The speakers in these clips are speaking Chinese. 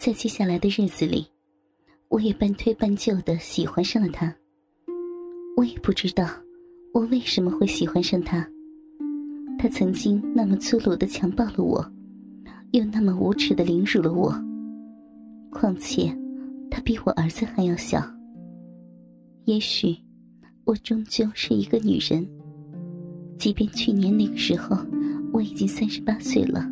在接下来的日子里，我也半推半就的喜欢上了他。我也不知道我为什么会喜欢上他。他曾经那么粗鲁的强暴了我，又那么无耻的凌辱了我。况且，他比我儿子还要小。也许，我终究是一个女人。即便去年那个时候我已经三十八岁了，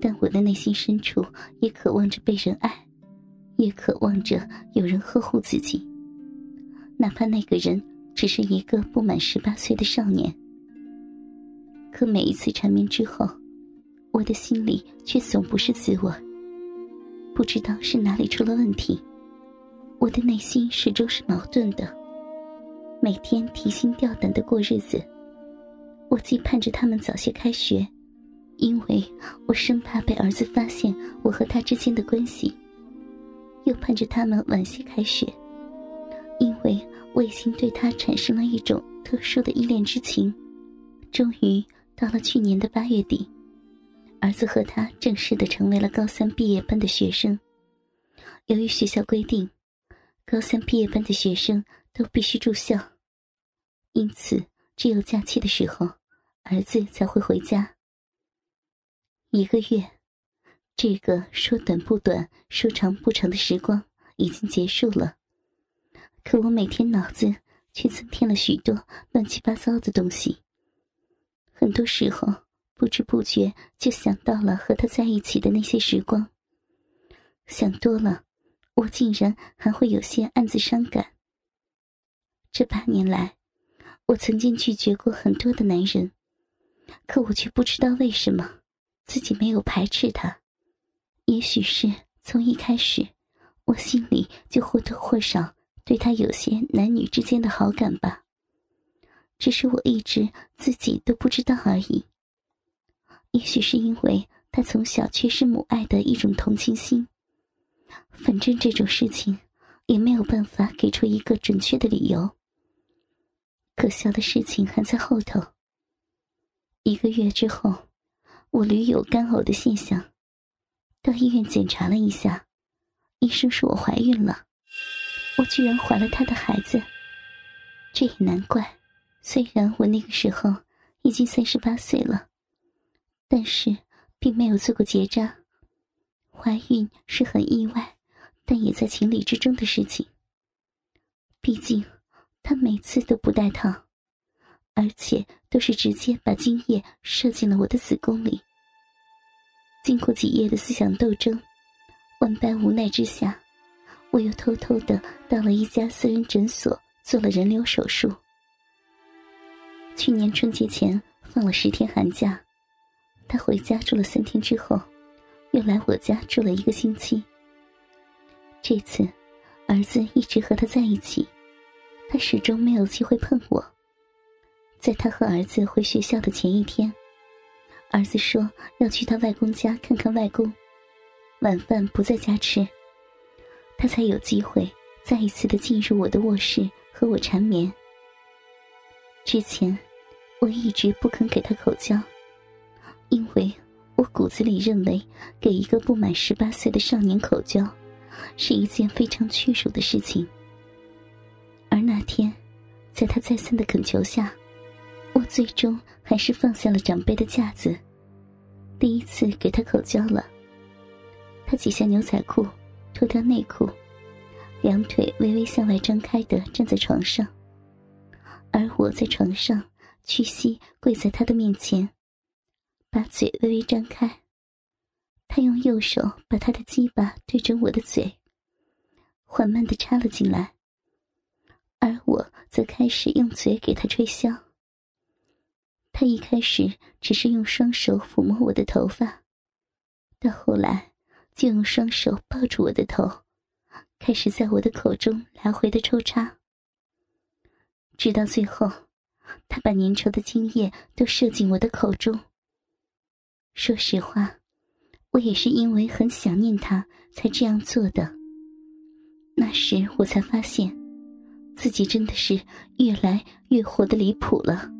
但我的内心深处也渴望着被人爱，也渴望着有人呵护自己，哪怕那个人只是一个不满十八岁的少年。可每一次缠绵之后，我的心里却总不是滋味。不知道是哪里出了问题，我的内心始终是矛盾的，每天提心吊胆的过日子。我既盼着他们早些开学，因为我生怕被儿子发现我和他之间的关系；又盼着他们晚些开学，因为我已经对他产生了一种特殊的依恋之情。终于。到了去年的八月底，儿子和他正式的成为了高三毕业班的学生。由于学校规定，高三毕业班的学生都必须住校，因此只有假期的时候，儿子才会回家。一个月，这个说短不短、说长不长的时光已经结束了。可我每天脑子却增添了许多乱七八糟的东西。很多时候，不知不觉就想到了和他在一起的那些时光。想多了，我竟然还会有些暗自伤感。这八年来，我曾经拒绝过很多的男人，可我却不知道为什么自己没有排斥他。也许是从一开始，我心里就或多或少对他有些男女之间的好感吧。只是我一直自己都不知道而已。也许是因为他从小缺失母爱的一种同情心。反正这种事情也没有办法给出一个准确的理由。可笑的事情还在后头。一个月之后，我屡有干呕的现象，到医院检查了一下，医生说我怀孕了。我居然怀了他的孩子，这也难怪。虽然我那个时候已经三十八岁了，但是并没有做过结扎。怀孕是很意外，但也在情理之中的事情。毕竟他每次都不带套，而且都是直接把精液射进了我的子宫里。经过几夜的思想斗争，万般无奈之下，我又偷偷的到了一家私人诊所做了人流手术。去年春节前放了十天寒假，他回家住了三天之后，又来我家住了一个星期。这次，儿子一直和他在一起，他始终没有机会碰我。在他和儿子回学校的前一天，儿子说要去他外公家看看外公，晚饭不在家吃，他才有机会再一次的进入我的卧室和我缠绵。之前。我一直不肯给他口交，因为我骨子里认为给一个不满十八岁的少年口交是一件非常屈辱的事情。而那天，在他再三的恳求下，最终还是放下了长辈的架子，第一次给他口交了。他解下牛仔裤，脱掉内裤，两腿微微向外张开的站在床上，而我在床上。屈膝跪在他的面前，把嘴微微张开。他用右手把他的鸡巴对准我的嘴，缓慢的插了进来，而我则开始用嘴给他吹箫。他一开始只是用双手抚摸我的头发，到后来就用双手抱住我的头，开始在我的口中来回的抽插，直到最后。他把粘稠的精液都射进我的口中。说实话，我也是因为很想念他才这样做的。那时我才发现，自己真的是越来越活得离谱了。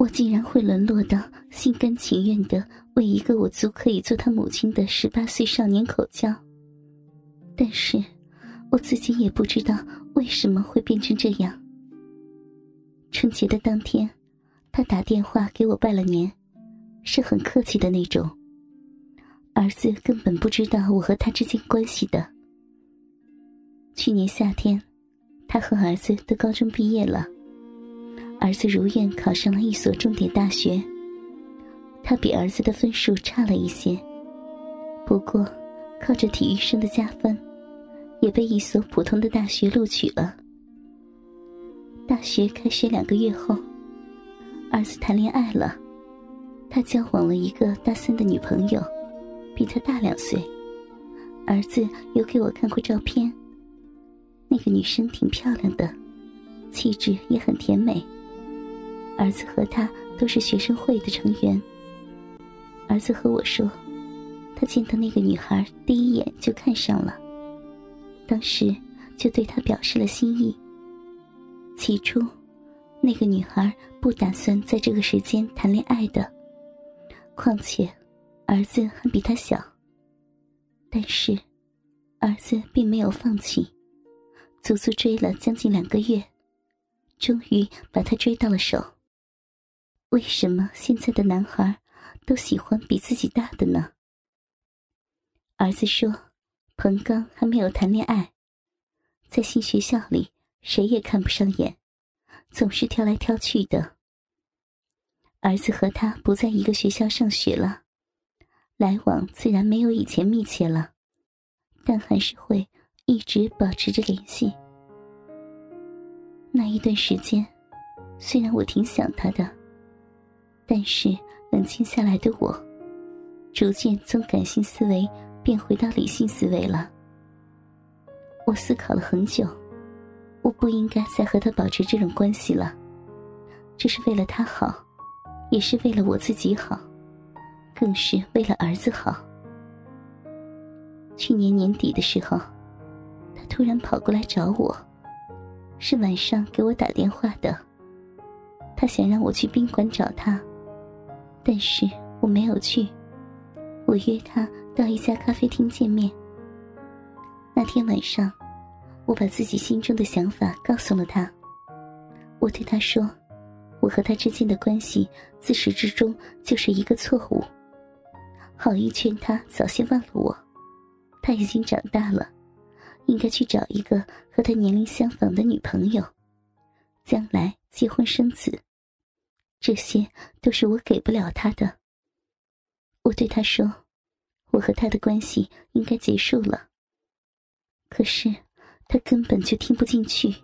我竟然会沦落到心甘情愿的为一个我足可以做他母亲的十八岁少年口交。但是，我自己也不知道为什么会变成这样。春节的当天，他打电话给我拜了年，是很客气的那种。儿子根本不知道我和他之间关系的。去年夏天，他和儿子都高中毕业了，儿子如愿考上了一所重点大学。他比儿子的分数差了一些，不过靠着体育生的加分，也被一所普通的大学录取了。大学开学两个月后，儿子谈恋爱了，他交往了一个大三的女朋友，比他大两岁。儿子有给我看过照片，那个女生挺漂亮的，气质也很甜美。儿子和他都是学生会的成员。儿子和我说，他见到那个女孩第一眼就看上了，当时就对她表示了心意。起初，那个女孩不打算在这个时间谈恋爱的，况且儿子还比她小。但是，儿子并没有放弃，足足追了将近两个月，终于把她追到了手。为什么现在的男孩？都喜欢比自己大的呢。儿子说：“彭刚还没有谈恋爱，在新学校里谁也看不上眼，总是挑来挑去的。儿子和他不在一个学校上学了，来往自然没有以前密切了，但还是会一直保持着联系。那一段时间，虽然我挺想他的，但是……”冷静下来的我，逐渐从感性思维变回到理性思维了。我思考了很久，我不应该再和他保持这种关系了。这是为了他好，也是为了我自己好，更是为了儿子好。去年年底的时候，他突然跑过来找我，是晚上给我打电话的。他想让我去宾馆找他。但是我没有去，我约他到一家咖啡厅见面。那天晚上，我把自己心中的想法告诉了他。我对他说：“我和他之间的关系自始至终就是一个错误，好意劝他早些忘了我。他已经长大了，应该去找一个和他年龄相仿的女朋友，将来结婚生子。”这些都是我给不了他的。我对他说：“我和他的关系应该结束了。”可是他根本就听不进去，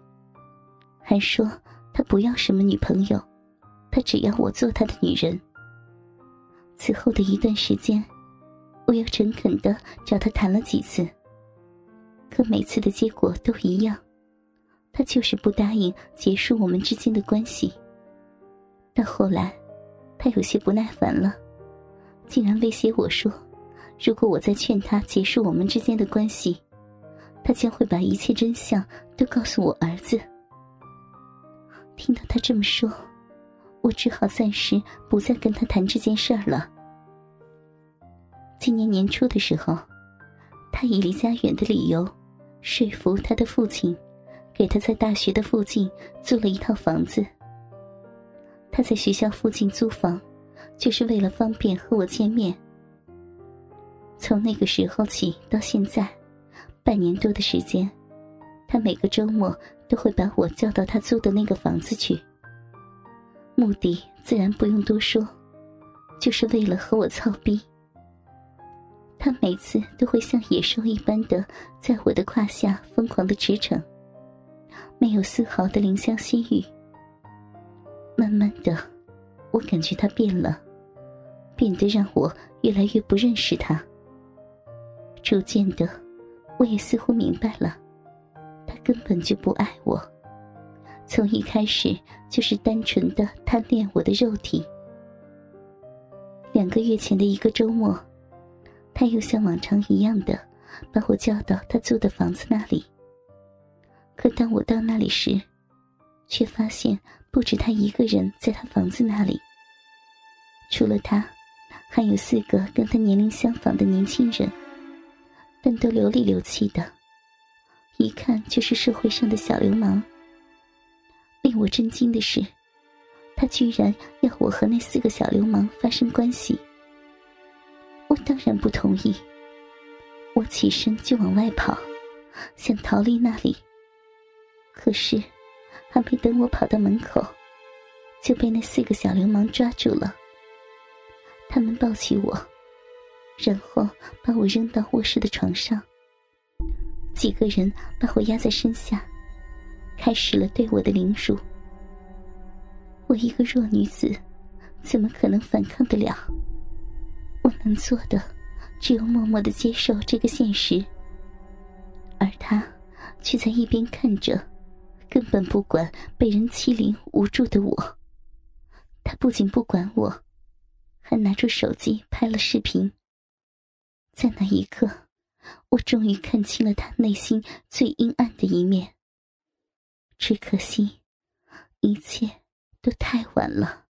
还说他不要什么女朋友，他只要我做他的女人。此后的一段时间，我又诚恳的找他谈了几次，可每次的结果都一样，他就是不答应结束我们之间的关系。到后来，他有些不耐烦了，竟然威胁我说：“如果我再劝他结束我们之间的关系，他将会把一切真相都告诉我儿子。”听到他这么说，我只好暂时不再跟他谈这件事儿了。今年年初的时候，他以离家远的理由，说服他的父亲，给他在大学的附近租了一套房子。他在学校附近租房，就是为了方便和我见面。从那个时候起到现在，半年多的时间，他每个周末都会把我叫到他租的那个房子去。目的自然不用多说，就是为了和我操逼。他每次都会像野兽一般的在我的胯下疯狂的驰骋，没有丝毫的怜香惜玉。慢慢的，我感觉他变了，变得让我越来越不认识他。逐渐的，我也似乎明白了，他根本就不爱我，从一开始就是单纯的贪恋我的肉体。两个月前的一个周末，他又像往常一样的把我叫到他租的房子那里。可当我到那里时，却发现。不止他一个人在他房子那里，除了他，还有四个跟他年龄相仿的年轻人，但都流里流气的，一看就是社会上的小流氓。令我震惊的是，他居然要我和那四个小流氓发生关系。我当然不同意。我起身就往外跑，想逃离那里。可是，还没等我跑到门口，就被那四个小流氓抓住了。他们抱起我，然后把我扔到卧室的床上。几个人把我压在身下，开始了对我的凌辱。我一个弱女子，怎么可能反抗得了？我能做的，只有默默的接受这个现实。而他，却在一边看着，根本不管被人欺凌无助的我。他不仅不管我。还拿出手机拍了视频。在那一刻，我终于看清了他内心最阴暗的一面。只可惜，一切都太晚了。